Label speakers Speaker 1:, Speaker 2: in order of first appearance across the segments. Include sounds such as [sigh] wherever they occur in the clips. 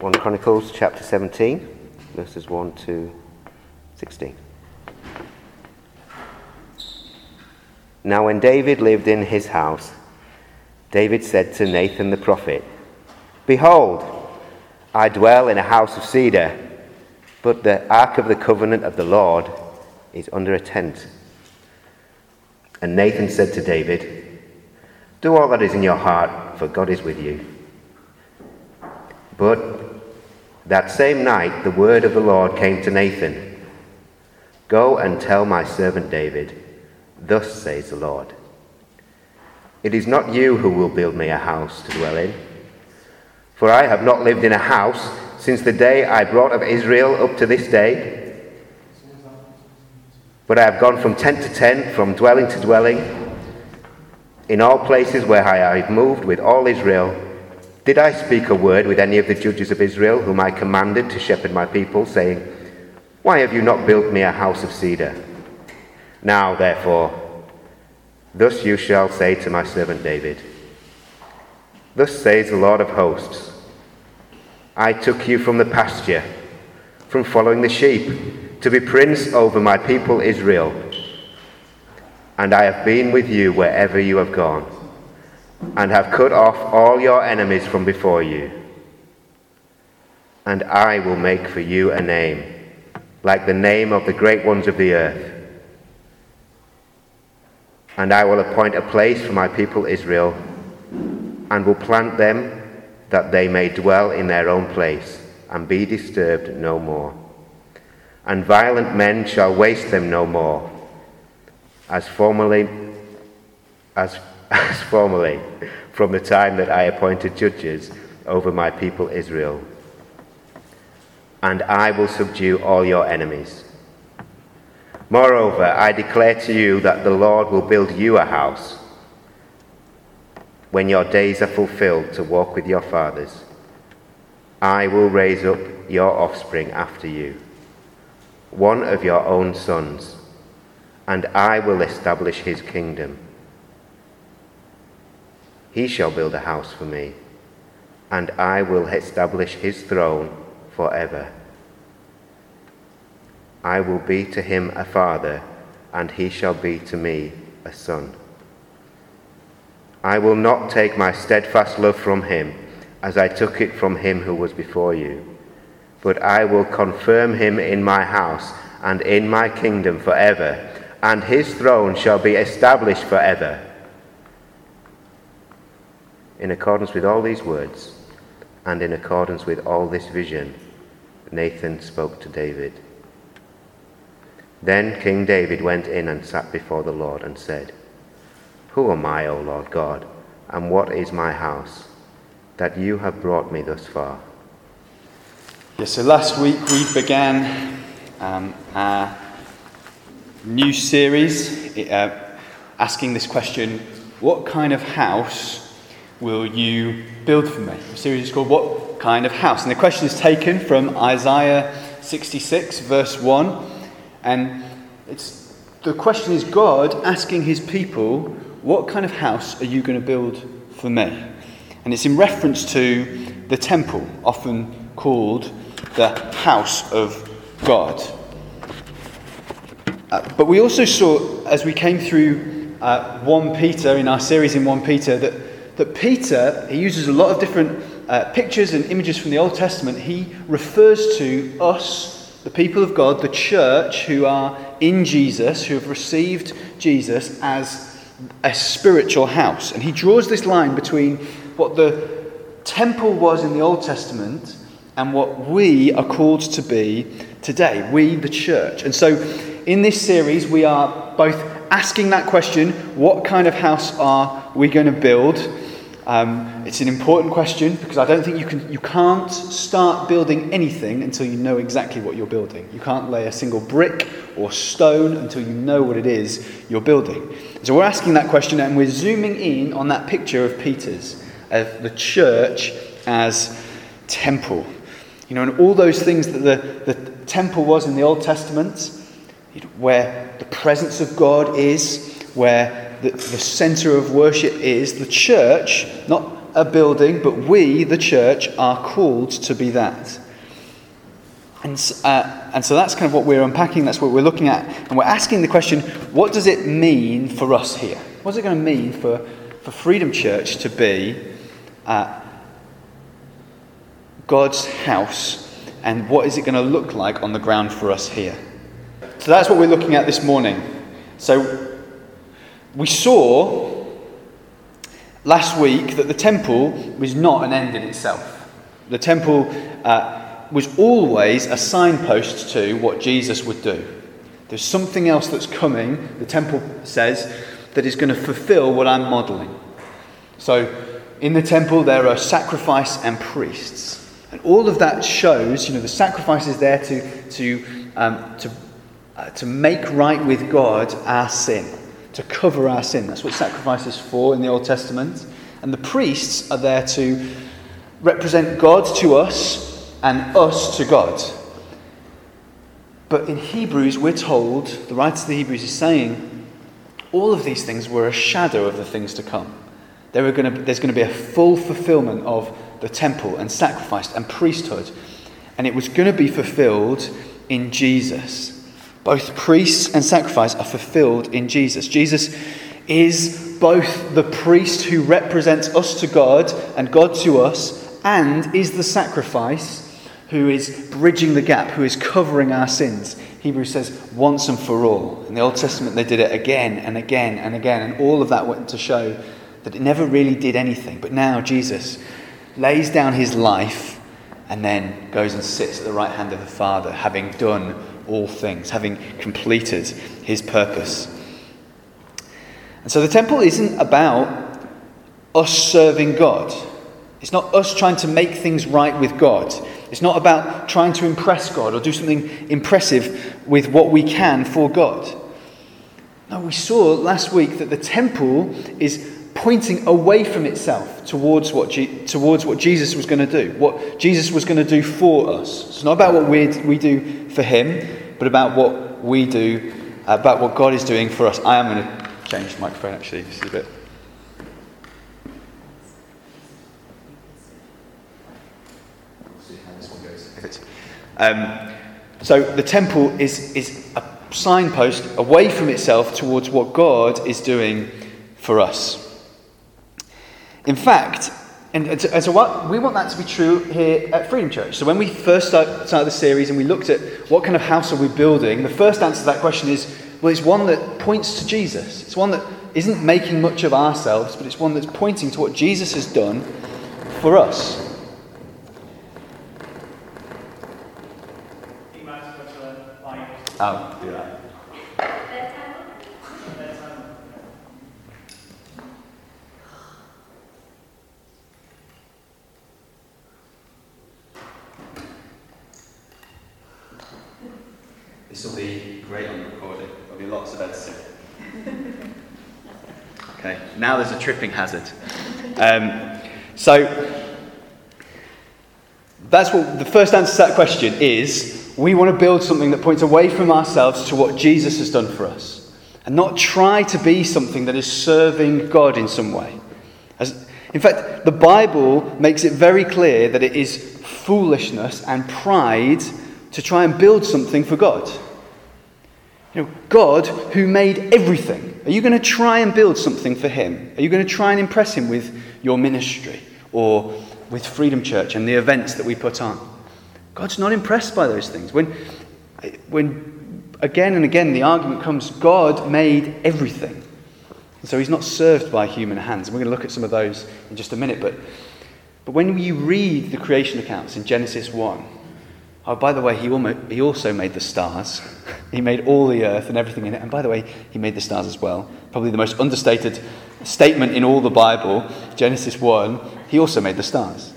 Speaker 1: 1 Chronicles chapter 17, verses 1 to 16. Now, when David lived in his house, David said to Nathan the prophet, Behold, I dwell in a house of cedar, but the ark of the covenant of the Lord is under a tent. And Nathan said to David, Do all that is in your heart, for God is with you. But that same night the word of the Lord came to Nathan Go and tell my servant David, Thus says the Lord It is not you who will build me a house to dwell in, for I have not lived in a house since the day I brought up Israel up to this day. But I have gone from tent to tent, from dwelling to dwelling, in all places where I have moved with all Israel. Did I speak a word with any of the judges of Israel, whom I commanded to shepherd my people, saying, Why have you not built me a house of cedar? Now, therefore, thus you shall say to my servant David, Thus says the Lord of hosts, I took you from the pasture, from following the sheep, to be prince over my people Israel. And I have been with you wherever you have gone, and have cut off all your enemies from before you. And I will make for you a name, like the name of the great ones of the earth. And I will appoint a place for my people Israel, and will plant them that they may dwell in their own place, and be disturbed no more and violent men shall waste them no more, as formerly, as, as [laughs] formerly, from the time that I appointed judges over my people Israel. And I will subdue all your enemies. Moreover, I declare to you that the Lord will build you a house when your days are fulfilled to walk with your fathers. I will raise up your offspring after you one of your own sons, and I will establish his kingdom. He shall build a house for me, and I will establish his throne forever. I will be to him a father, and he shall be to me a son. I will not take my steadfast love from him, as I took it from him who was before you but I will confirm him in my house and in my kingdom forever, and his throne shall be established forever. In accordance with all these words, and in accordance with all this vision, Nathan spoke to David. Then King David went in and sat before the Lord and said, Who am I, O Lord God, and what is my house, that you have brought me thus far?
Speaker 2: Yeah, so last week we began um, our new series uh, asking this question What kind of house will you build for me? The series is called What Kind of House? And the question is taken from Isaiah 66, verse 1. And it's, the question is God asking his people, What kind of house are you going to build for me? And it's in reference to the temple, often called the house of God. Uh, but we also saw, as we came through uh, 1 Peter, in our series in 1 Peter, that, that Peter, he uses a lot of different uh, pictures and images from the Old Testament. He refers to us, the people of God, the church who are in Jesus, who have received Jesus as a spiritual house. And he draws this line between what the temple was in the Old Testament and what we are called to be today, we, the church. And so, in this series, we are both asking that question what kind of house are we going to build? Um, it's an important question because I don't think you, can, you can't start building anything until you know exactly what you're building. You can't lay a single brick or stone until you know what it is you're building. So we're asking that question and we're zooming in on that picture of Peter's, of the church as temple. You know, and all those things that the, the temple was in the Old Testament, where the presence of God is, where the, the center of worship is, the church, not a building, but we, the church, are called to be that. And, uh, and so that's kind of what we're unpacking, that's what we're looking at. And we're asking the question what does it mean for us here? What's it going to mean for, for Freedom Church to be uh, God's house? And what is it going to look like on the ground for us here? So that's what we're looking at this morning. So we saw last week that the temple was not an end in itself. The temple uh, was always a signpost to what Jesus would do. There's something else that's coming, the temple says, that is going to fulfill what I'm modeling. So in the temple, there are sacrifice and priests. And all of that shows, you know, the sacrifice is there to, to, um, to, uh, to make right with God our sin to cover our sin. That's what sacrifice is for in the Old Testament. And the priests are there to represent God to us and us to God. But in Hebrews, we're told, the writer of the Hebrews is saying, all of these things were a shadow of the things to come. There to, there's going to be a full fulfillment of the temple and sacrifice and priesthood. And it was going to be fulfilled in Jesus. Both priests and sacrifice are fulfilled in Jesus. Jesus is both the priest who represents us to God and God to us, and is the sacrifice who is bridging the gap, who is covering our sins. Hebrews says once and for all. In the Old Testament, they did it again and again and again, and all of that went to show that it never really did anything. But now Jesus lays down his life and then goes and sits at the right hand of the Father, having done all things, having completed his purpose. And so the temple isn't about us serving God. It's not us trying to make things right with God. It's not about trying to impress God or do something impressive with what we can for God. No, we saw last week that the temple is pointing away from itself towards what, towards what Jesus was going to do, what Jesus was going to do for us. It's not about what we do for him, but about what we do, about what God is doing for us. I am going to change the microphone actually. just a bit. Um, so the temple is, is a signpost away from itself towards what God is doing for us. In fact, and, and so what, we want that to be true here at Freedom Church. So when we first start, started the series and we looked at what kind of house are we building, the first answer to that question is, well, it's one that points to Jesus. It's one that isn't making much of ourselves, but it's one that's pointing to what Jesus has done for us. Oh, do that. This will be great on recording. There'll be lots of editing. Okay, now there's a tripping hazard. Um, so, that's what the first answer to that question is we want to build something that points away from ourselves to what Jesus has done for us and not try to be something that is serving God in some way. As, in fact, the Bible makes it very clear that it is foolishness and pride to try and build something for God. You know, God who made everything. Are you going to try and build something for Him? Are you going to try and impress Him with your ministry or with Freedom Church and the events that we put on? God's not impressed by those things. When, when again and again the argument comes, God made everything. So He's not served by human hands. And we're going to look at some of those in just a minute. But, but when you read the creation accounts in Genesis 1, Oh, by the way, he, almost, he also made the stars. He made all the earth and everything in it. And by the way, he made the stars as well. Probably the most understated statement in all the Bible, Genesis 1, he also made the stars.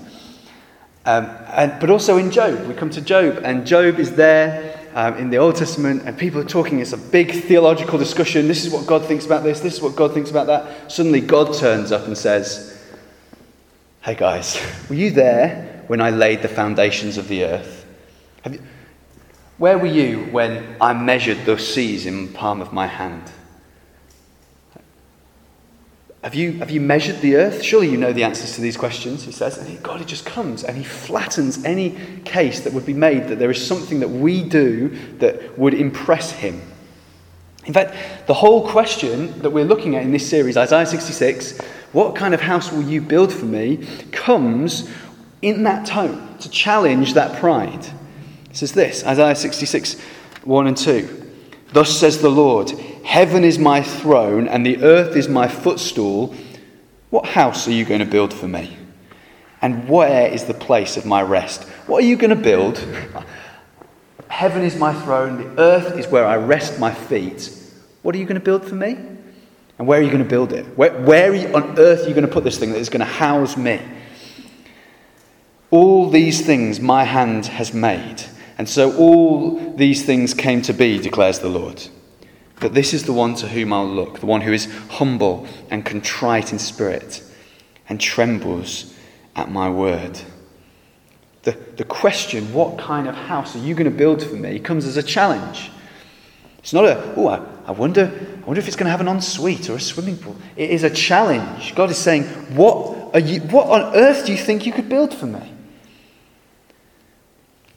Speaker 2: Um, and, but also in Job, we come to Job, and Job is there um, in the Old Testament, and people are talking. It's a big theological discussion. This is what God thinks about this, this is what God thinks about that. Suddenly, God turns up and says, Hey guys, [laughs] were you there when I laid the foundations of the earth? Have you, where were you when I measured the seas in the palm of my hand? have you, have you measured the earth? Surely you know the answers to these questions, he says. And God, he just comes and he flattens any case that would be made that there is something that we do that would impress him. In fact, the whole question that we're looking at in this series, Isaiah 66, what kind of house will you build for me, comes in that tone to challenge that pride. It says this Isaiah 66, 1 and 2. Thus says the Lord Heaven is my throne, and the earth is my footstool. What house are you going to build for me? And where is the place of my rest? What are you going to build? Heaven is my throne, the earth is where I rest my feet. What are you going to build for me? And where are you going to build it? Where, where on earth are you going to put this thing that is going to house me? All these things my hand has made. And so all these things came to be, declares the Lord. But this is the one to whom I'll look, the one who is humble and contrite in spirit and trembles at my word. The, the question, what kind of house are you going to build for me, comes as a challenge. It's not a, oh, I, I, wonder, I wonder if it's going to have an ensuite or a swimming pool. It is a challenge. God is saying, what, are you, what on earth do you think you could build for me?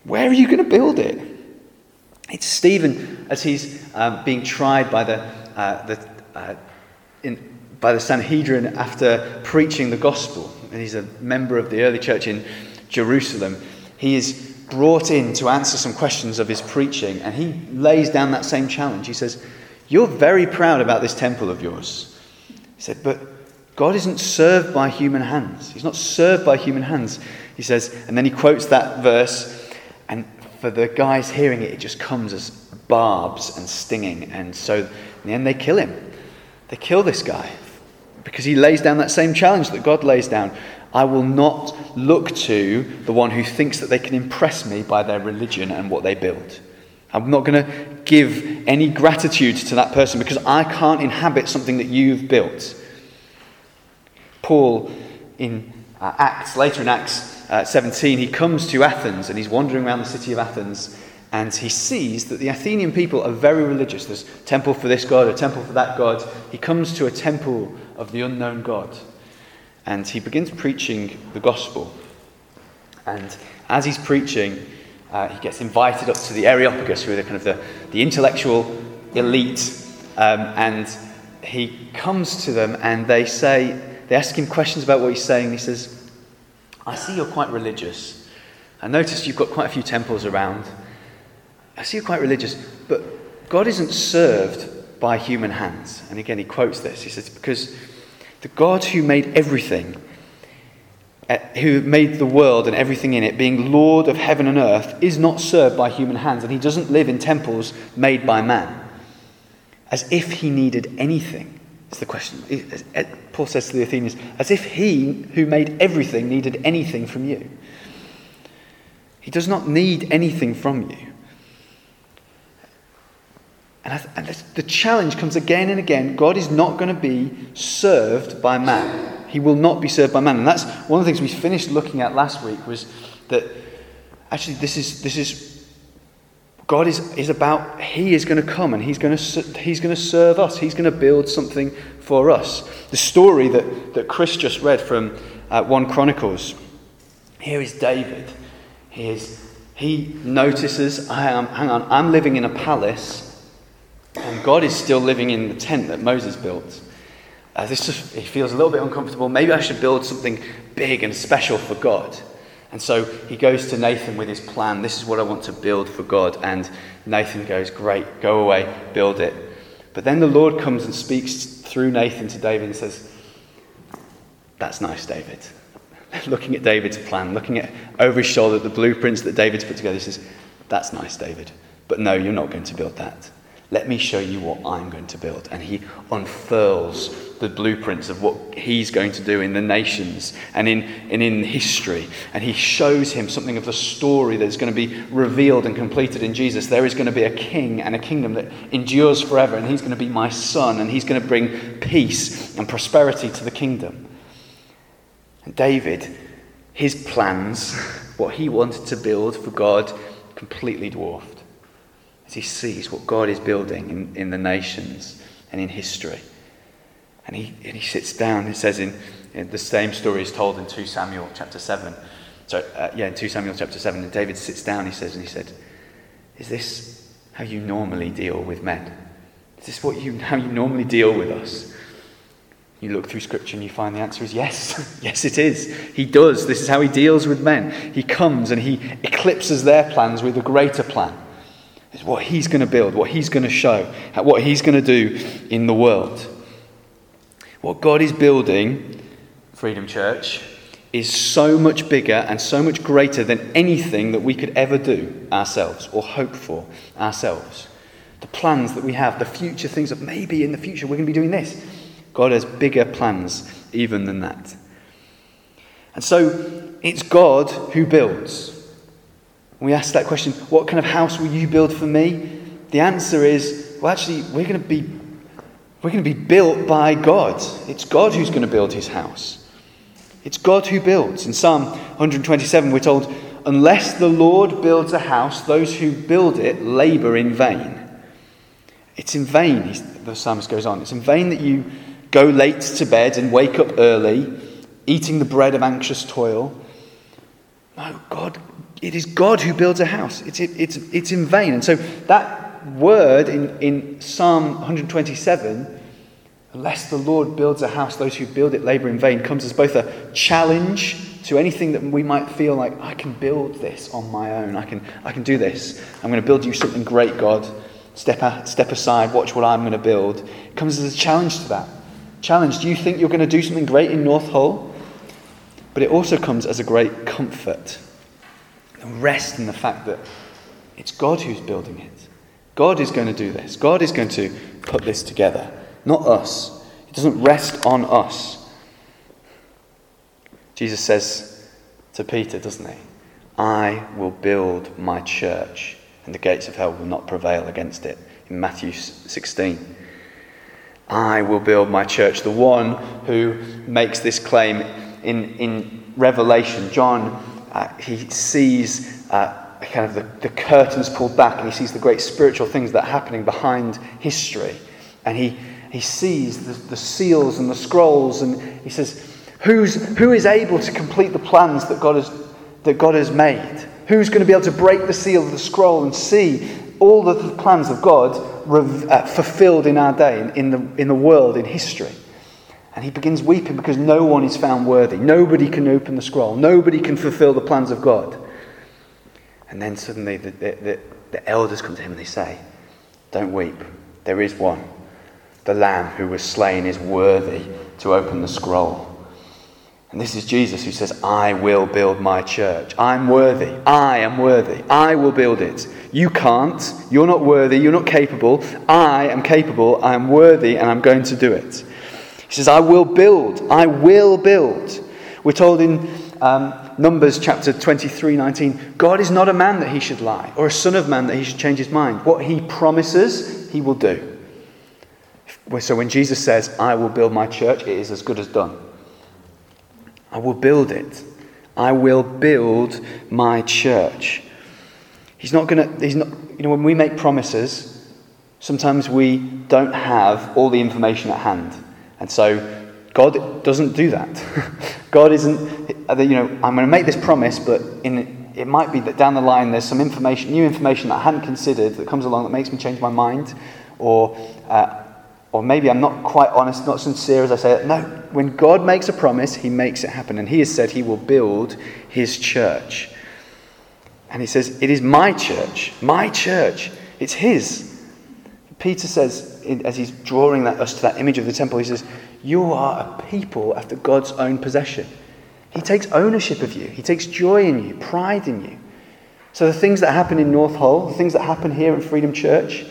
Speaker 2: Where are you going to build it? It's Stephen as he's um, being tried by the, uh, the, uh, in, by the Sanhedrin after preaching the gospel. And he's a member of the early church in Jerusalem. He is brought in to answer some questions of his preaching, and he lays down that same challenge. He says, You're very proud about this temple of yours. He said, But God isn't served by human hands. He's not served by human hands. He says, and then he quotes that verse for the guys hearing it, it just comes as barbs and stinging. And so in the end, they kill him. They kill this guy because he lays down that same challenge that God lays down. I will not look to the one who thinks that they can impress me by their religion and what they build. I'm not going to give any gratitude to that person because I can't inhabit something that you've built. Paul in uh, Acts, later in Acts, uh, 17, he comes to Athens and he's wandering around the city of Athens and he sees that the Athenian people are very religious. There's a temple for this god, a temple for that god. He comes to a temple of the unknown God and he begins preaching the gospel. And as he's preaching, uh, he gets invited up to the Areopagus, who are the kind of the, the intellectual elite. Um, and he comes to them and they say, they ask him questions about what he's saying. He says, I see you're quite religious. I notice you've got quite a few temples around. I see you're quite religious, but God isn't served by human hands. And again, he quotes this. He says, Because the God who made everything, uh, who made the world and everything in it, being Lord of heaven and earth, is not served by human hands, and he doesn't live in temples made by man, as if he needed anything it's the question. Paul says to the Athenians, as if he who made everything needed anything from you. He does not need anything from you. And, and the challenge comes again and again God is not going to be served by man. He will not be served by man. And that's one of the things we finished looking at last week was that actually this is, this is God is, is about, He is going to come and He's going to, he's going to serve us. He's going to build something for us. The story that, that Chris just read from uh, 1 Chronicles. Here is David. He, is, he notices, I am, hang on, I'm living in a palace and God is still living in the tent that Moses built. Uh, this just, he feels a little bit uncomfortable. Maybe I should build something big and special for God. And so he goes to Nathan with his plan. This is what I want to build for God. And Nathan goes, Great, go away, build it. But then the Lord comes and speaks through Nathan to David and says, That's nice, David. [laughs] looking at David's plan, looking at over his shoulder the blueprints that David's put together, he says, That's nice, David. But no, you're not going to build that. Let me show you what I'm going to build. And he unfurls the blueprints of what he's going to do in the nations and in, and in history. And he shows him something of the story that is going to be revealed and completed in Jesus. There is going to be a king and a kingdom that endures forever, and he's going to be my son, and he's going to bring peace and prosperity to the kingdom. And David, his plans, what he wanted to build for God, completely dwarfed as he sees what God is building in, in the nations and in history. And he, and he sits down. It says in, in the same story is told in 2 Samuel chapter 7. So, uh, yeah, in 2 Samuel chapter 7. And David sits down, he says, and he said, Is this how you normally deal with men? Is this what you, how you normally deal with us? You look through scripture and you find the answer is yes. [laughs] yes, it is. He does. This is how he deals with men. He comes and he eclipses their plans with a greater plan. It's what he's going to build, what he's going to show, what he's going to do in the world. What God is building, Freedom Church, is so much bigger and so much greater than anything that we could ever do ourselves or hope for ourselves. The plans that we have, the future things that maybe in the future we're going to be doing this God has bigger plans even than that. And so it's God who builds. We ask that question what kind of house will you build for me? The answer is well, actually, we're going to be. We're going to be built by God. It's God who's going to build his house. It's God who builds. In Psalm 127, we're told, Unless the Lord builds a house, those who build it labor in vain. It's in vain, the psalmist goes on. It's in vain that you go late to bed and wake up early, eating the bread of anxious toil. No, God, it is God who builds a house. It's, it, it's, it's in vain. And so that word in, in Psalm 127, unless the Lord builds a house, those who build it labor in vain, comes as both a challenge to anything that we might feel like, I can build this on my own. I can, I can do this. I'm going to build you something great, God. Step, step aside, watch what I'm going to build. It comes as a challenge to that. Challenge, do you think you're going to do something great in North Hull? But it also comes as a great comfort and rest in the fact that it's God who's building it. God is going to do this. God is going to put this together, not us. It doesn't rest on us. Jesus says to Peter, doesn't he? I will build my church, and the gates of hell will not prevail against it. In Matthew 16. I will build my church. The one who makes this claim in, in Revelation, John, uh, he sees uh, kind of the, the curtains pulled back and he sees the great spiritual things that are happening behind history. And he, he sees the, the seals and the scrolls and he says, Who's, Who is able to complete the plans that God, has, that God has made? Who's going to be able to break the seal of the scroll and see all the plans of God uh, fulfilled in our day, in, in, the, in the world, in history. And he begins weeping because no one is found worthy. Nobody can open the scroll. Nobody can fulfill the plans of God. And then suddenly the, the, the, the elders come to him and they say, Don't weep. There is one. The Lamb who was slain is worthy to open the scroll. And this is Jesus who says, I will build my church. I'm worthy. I am worthy. I will build it. You can't. You're not worthy. You're not capable. I am capable. I am worthy, and I'm going to do it. He says, I will build. I will build. We're told in um, Numbers chapter 23 19, God is not a man that he should lie, or a son of man that he should change his mind. What he promises, he will do. So when Jesus says, I will build my church, it is as good as done. I will build it. I will build my church. He's not going to, he's not, you know, when we make promises, sometimes we don't have all the information at hand. And so God doesn't do that. [laughs] God isn't, you know, I'm going to make this promise, but in, it might be that down the line there's some information, new information that I hadn't considered that comes along that makes me change my mind, or uh, or maybe I'm not quite honest, not sincere as I say it. No, when God makes a promise, he makes it happen. And he has said he will build his church. And he says, It is my church, my church. It's his. Peter says, as he's drawing that, us to that image of the temple, he says, You are a people after God's own possession. He takes ownership of you, he takes joy in you, pride in you. So the things that happen in North Hull, the things that happen here in Freedom Church,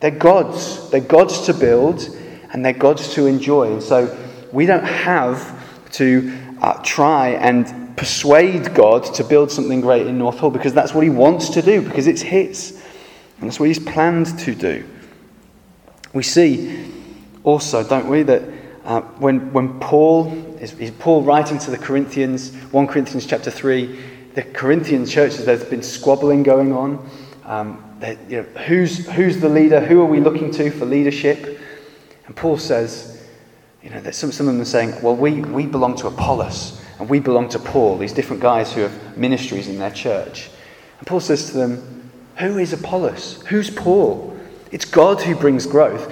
Speaker 2: they're God's. They're God's to build and they're God's to enjoy. And so we don't have to uh, try and persuade God to build something great in North Hull because that's what He wants to do, because it's His. And that's what He's planned to do. We see also, don't we, that uh, when, when Paul is, is Paul writing to the Corinthians, 1 Corinthians chapter 3, the Corinthian churches, there's been squabbling going on. Um, you know, who's, who's the leader? Who are we looking to for leadership? And Paul says, You know, some, some of them are saying, well, we, we belong to Apollos and we belong to Paul, these different guys who have ministries in their church. And Paul says to them, Who is Apollos? Who's Paul? It's God who brings growth.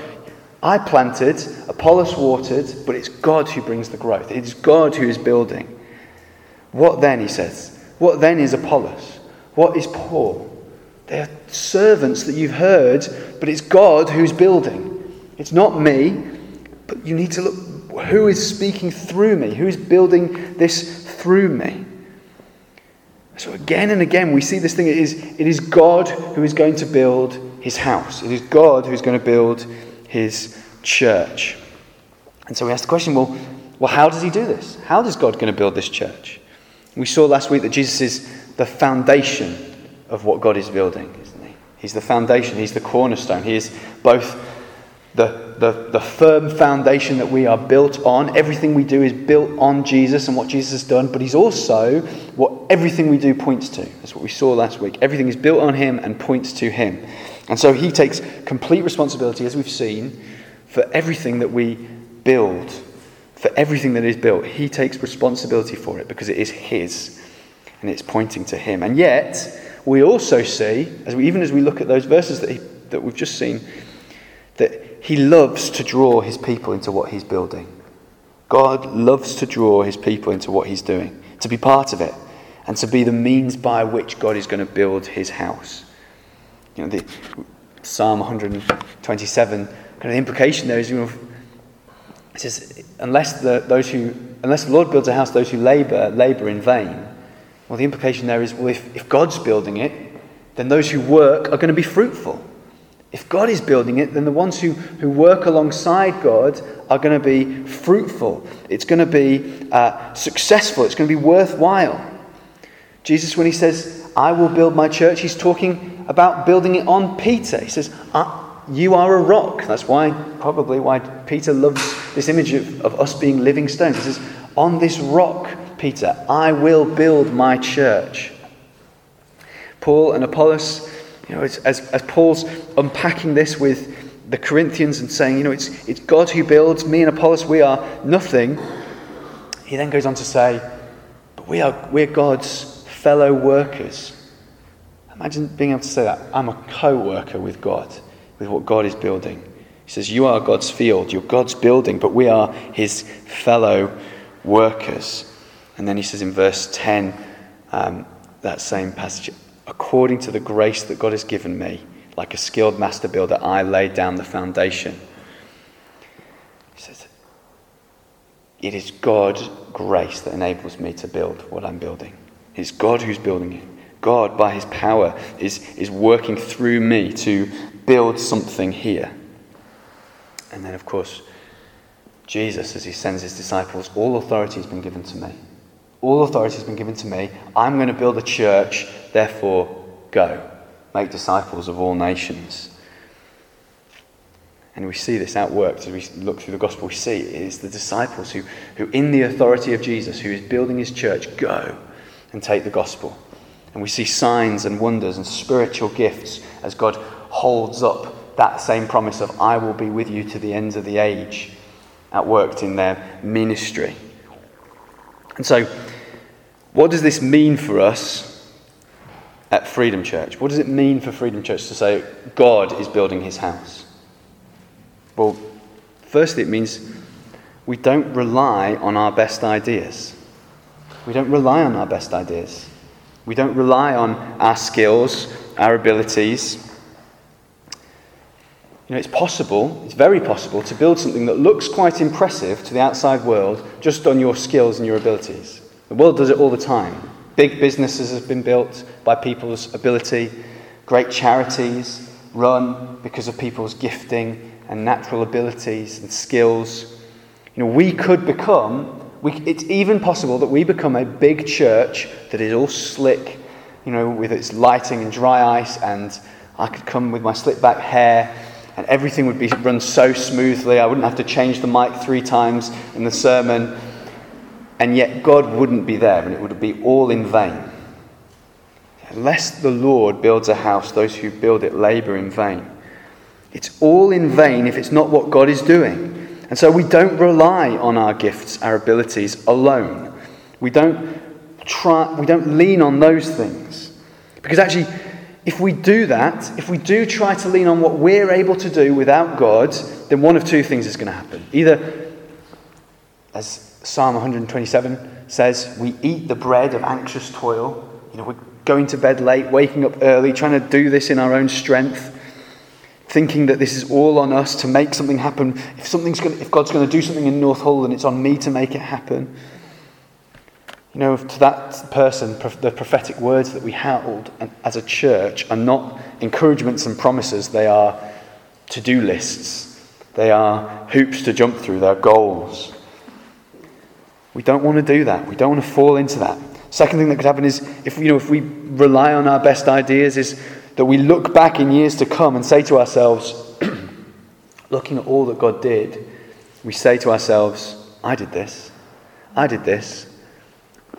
Speaker 2: I planted, Apollos watered, but it's God who brings the growth. It's God who is building. What then, he says? What then is Apollos? What is Paul? They are servants that you've heard, but it's God who's building. It's not me, but you need to look who is speaking through me? Who is building this through me? So again and again, we see this thing. It is, it is God who is going to build his house. It is God who is going to build his church. And so we ask the question well, well, how does he do this? How is God going to build this church? We saw last week that Jesus is the foundation of what God is building, isn't he? He's the foundation, he's the cornerstone. He is both the, the, the firm foundation that we are built on. Everything we do is built on Jesus and what Jesus has done, but He's also what everything we do points to. That's what we saw last week. Everything is built on Him and points to Him. And so He takes complete responsibility, as we've seen, for everything that we build, for everything that is built. He takes responsibility for it because it is His and it's pointing to Him. And yet, we also see, as we, even as we look at those verses that, he, that we've just seen, that he loves to draw his people into what he's building. God loves to draw his people into what he's doing, to be part of it, and to be the means by which God is going to build his house. You know, the Psalm 127, kind of the implication there is, you know, it says, unless the, those who, unless the Lord builds a house, those who labor, labor in vain. Well, the implication there is, well, if, if God's building it, then those who work are going to be fruitful. If God is building it, then the ones who, who work alongside God are going to be fruitful. It's going to be uh, successful. It's going to be worthwhile. Jesus, when he says, I will build my church, he's talking about building it on Peter. He says, uh, You are a rock. That's why, probably, why Peter loves this image of, of us being living stones. He says, On this rock, Peter, I will build my church. Paul and Apollos you know, as, as Paul's unpacking this with the Corinthians and saying, you know, it's, it's God who builds, me and Apollos, we are nothing. He then goes on to say, but we are, we're God's fellow workers. Imagine being able to say that. I'm a co worker with God, with what God is building. He says, You are God's field, you're God's building, but we are his fellow workers. And then he says in verse 10, um, that same passage, according to the grace that God has given me, like a skilled master builder, I laid down the foundation. He says, It is God's grace that enables me to build what I'm building. It's God who's building it. God, by his power, is, is working through me to build something here. And then, of course, Jesus, as he sends his disciples, all authority has been given to me. All authority has been given to me. I'm going to build a church, therefore, go. Make disciples of all nations. And we see this outworked as we look through the gospel. We see it is the disciples who, who, in the authority of Jesus, who is building his church, go and take the gospel. And we see signs and wonders and spiritual gifts as God holds up that same promise of, I will be with you to the ends of the age, outworked in their ministry. And so, what does this mean for us at Freedom Church? What does it mean for Freedom Church to say God is building his house? Well, firstly, it means we don't rely on our best ideas. We don't rely on our best ideas. We don't rely on our skills, our abilities. You know, it's possible, it's very possible, to build something that looks quite impressive to the outside world just on your skills and your abilities. The world does it all the time. Big businesses have been built by people's ability, great charities run because of people's gifting and natural abilities and skills. You know, we could become, we, it's even possible that we become a big church that is all slick, you know, with its lighting and dry ice, and I could come with my slick back hair and everything would be run so smoothly. I wouldn't have to change the mic three times in the sermon and yet God wouldn't be there and it would be all in vain. Unless the Lord builds a house, those who build it labor in vain. It's all in vain if it's not what God is doing. And so we don't rely on our gifts, our abilities alone. We don't try we don't lean on those things. Because actually if we do that, if we do try to lean on what we're able to do without God, then one of two things is going to happen. Either, as Psalm 127 says, we eat the bread of anxious toil. You know, we're going to bed late, waking up early, trying to do this in our own strength, thinking that this is all on us to make something happen. If, something's going if God's going to do something in North Hull, then it's on me to make it happen. You know, to that person, the prophetic words that we hold as a church are not encouragements and promises, they are to do lists, they are hoops to jump through, they're goals. We don't want to do that. We don't want to fall into that. Second thing that could happen is if, you know, if we rely on our best ideas, is that we look back in years to come and say to ourselves, [clears throat] looking at all that God did, we say to ourselves, I did this, I did this,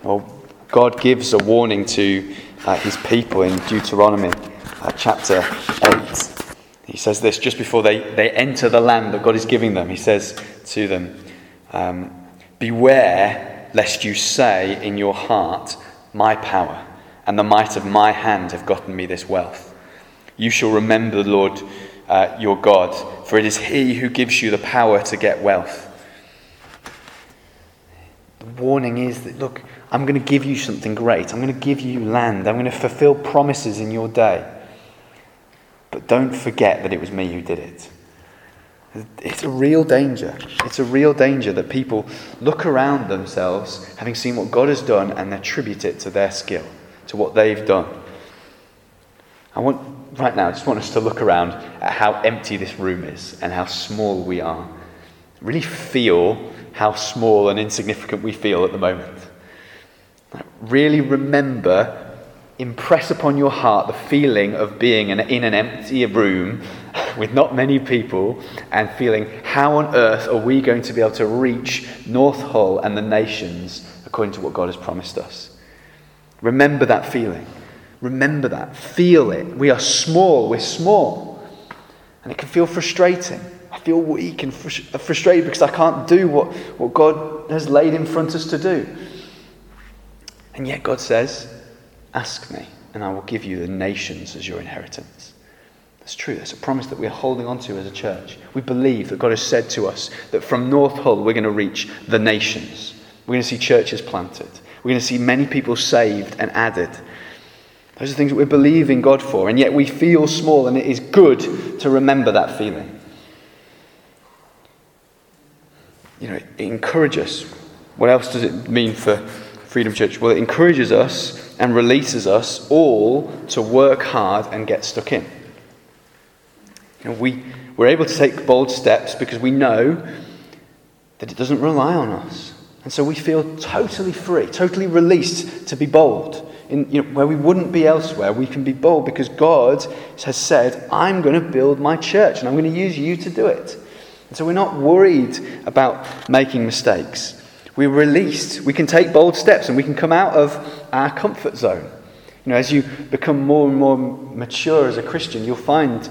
Speaker 2: well, God gives a warning to uh, his people in Deuteronomy uh, chapter 8. He says this just before they, they enter the land that God is giving them. He says to them, um, Beware lest you say in your heart, My power and the might of my hand have gotten me this wealth. You shall remember the Lord uh, your God, for it is he who gives you the power to get wealth. The warning is that, look, I'm going to give you something great. I'm going to give you land. I'm going to fulfill promises in your day. But don't forget that it was me who did it. It's a real danger. It's a real danger that people look around themselves, having seen what God has done, and attribute it to their skill, to what they've done. I want, right now, I just want us to look around at how empty this room is and how small we are. Really feel how small and insignificant we feel at the moment. Really remember, impress upon your heart the feeling of being in an empty room [laughs] with not many people and feeling, how on earth are we going to be able to reach North Hull and the nations according to what God has promised us? Remember that feeling. Remember that. Feel it. We are small. We're small. And it can feel frustrating. I feel weak and frustrated because I can't do what, what God has laid in front of us to do. And yet God says, Ask me, and I will give you the nations as your inheritance. That's true. That's a promise that we're holding on to as a church. We believe that God has said to us that from North Hull we're going to reach the nations. We're going to see churches planted. We're going to see many people saved and added. Those are things that we're believing God for, and yet we feel small, and it is good to remember that feeling. You know, it encourages us. What else does it mean for Freedom Church? Well, it encourages us and releases us all to work hard and get stuck in. You know, we, we're able to take bold steps because we know that it doesn't rely on us. And so we feel totally free, totally released to be bold. In, you know, where we wouldn't be elsewhere, we can be bold because God has said, I'm going to build my church and I'm going to use you to do it. And so we're not worried about making mistakes. We're released. We can take bold steps and we can come out of our comfort zone. You know, as you become more and more mature as a Christian, you'll find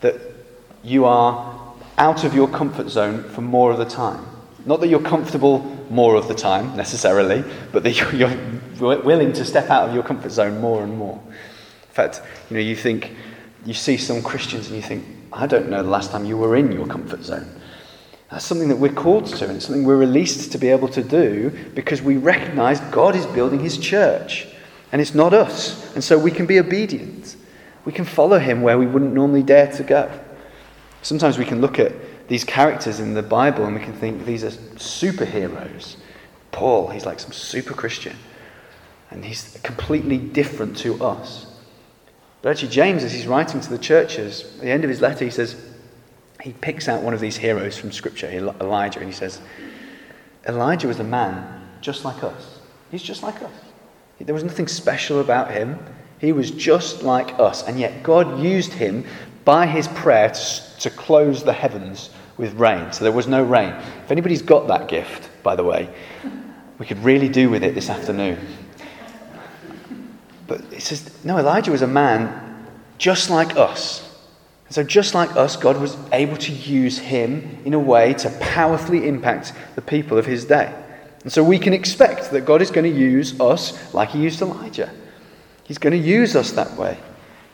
Speaker 2: that you are out of your comfort zone for more of the time. Not that you're comfortable more of the time necessarily, but that [laughs] you're, willing to step out of your comfort zone more and more. In fact, you know, you think, you see some Christians and you think, I don't know the last time you were in your comfort zone. That's something that we're called to, and it's something we're released to be able to do because we recognize God is building his church, and it's not us. And so we can be obedient. We can follow him where we wouldn't normally dare to go. Sometimes we can look at these characters in the Bible and we can think these are superheroes. Paul, he's like some super Christian, and he's completely different to us. But actually, James, as he's writing to the churches, at the end of his letter, he says, he picks out one of these heroes from Scripture, Elijah, and he says, Elijah was a man just like us. He's just like us. There was nothing special about him. He was just like us. And yet God used him by his prayer to, to close the heavens with rain. So there was no rain. If anybody's got that gift, by the way, we could really do with it this afternoon. But it says, no, Elijah was a man just like us. So, just like us, God was able to use him in a way to powerfully impact the people of his day. And so we can expect that God is going to use us like he used Elijah. He's going to use us that way.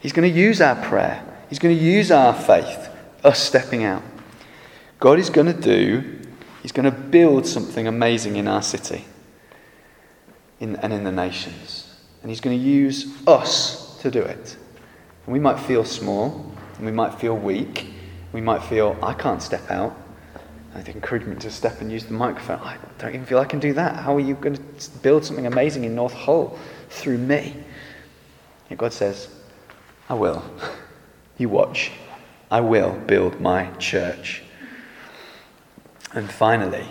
Speaker 2: He's going to use our prayer. He's going to use our faith, us stepping out. God is going to do, He's going to build something amazing in our city in, and in the nations. And He's going to use us to do it. And we might feel small, and we might feel weak. We might feel, I can't step out. The encouragement to step and use the microphone. I don't even feel I can do that. How are you going to build something amazing in North Hull through me? And God says, I will. [laughs] You watch. I will build my church. And finally,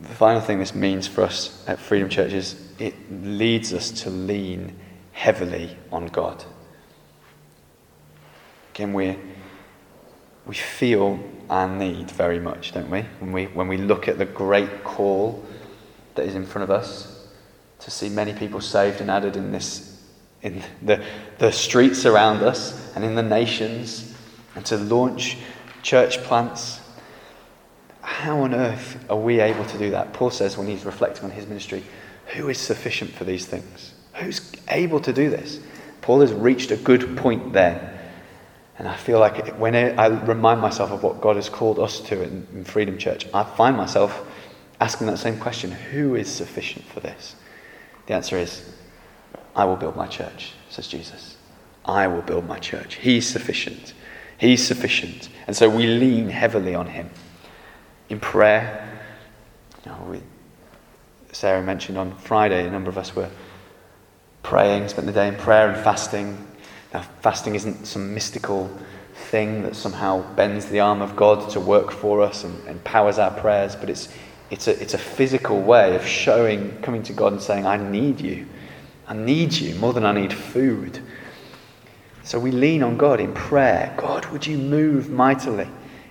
Speaker 2: the final thing this means for us at Freedom Church is it leads us to lean heavily on God. Again, we we feel our need very much, don't we? When we, when we look at the great call that is in front of us to see many people saved and added in this in the, the streets around us and in the nations and to launch church plants. How on earth are we able to do that? Paul says when he's reflecting on his ministry, who is sufficient for these things? Who's able to do this? Paul has reached a good point there. And I feel like when I remind myself of what God has called us to in, in Freedom Church, I find myself asking that same question who is sufficient for this? The answer is I will build my church, says Jesus. I will build my church. He's sufficient. He's sufficient. And so we lean heavily on him. In prayer, you know, we, Sarah mentioned on Friday, a number of us were praying, spent the day in prayer and fasting. Now, fasting isn't some mystical thing that somehow bends the arm of God to work for us and empowers our prayers, but it's, it's, a, it's a physical way of showing, coming to God and saying, I need you. I need you more than I need food. So we lean on God in prayer. God, would you move mightily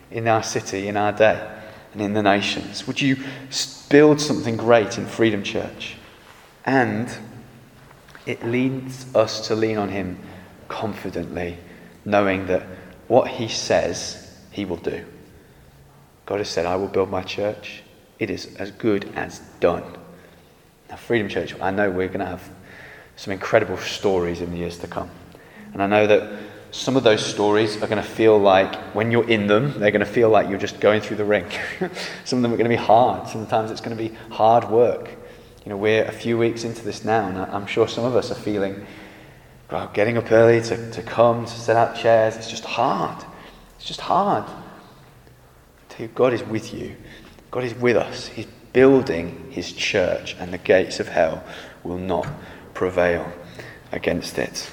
Speaker 2: in our city, in our day, and in the nations? Would you build something great in Freedom Church? And it leads us to lean on Him confidently, knowing that what He says, He will do. God has said, I will build my church. It is as good as done. Now, Freedom Church, I know we're going to have some incredible stories in the years to come. And I know that some of those stories are going to feel like, when you're in them, they're going to feel like you're just going through the ring. [laughs] some of them are going to be hard. Sometimes it's going to be hard work. You know, we're a few weeks into this now, and I'm sure some of us are feeling, well, getting up early to, to come, to set out chairs, it's just hard. It's just hard. God is with you. God is with us. He's building his church, and the gates of hell will not prevail against it.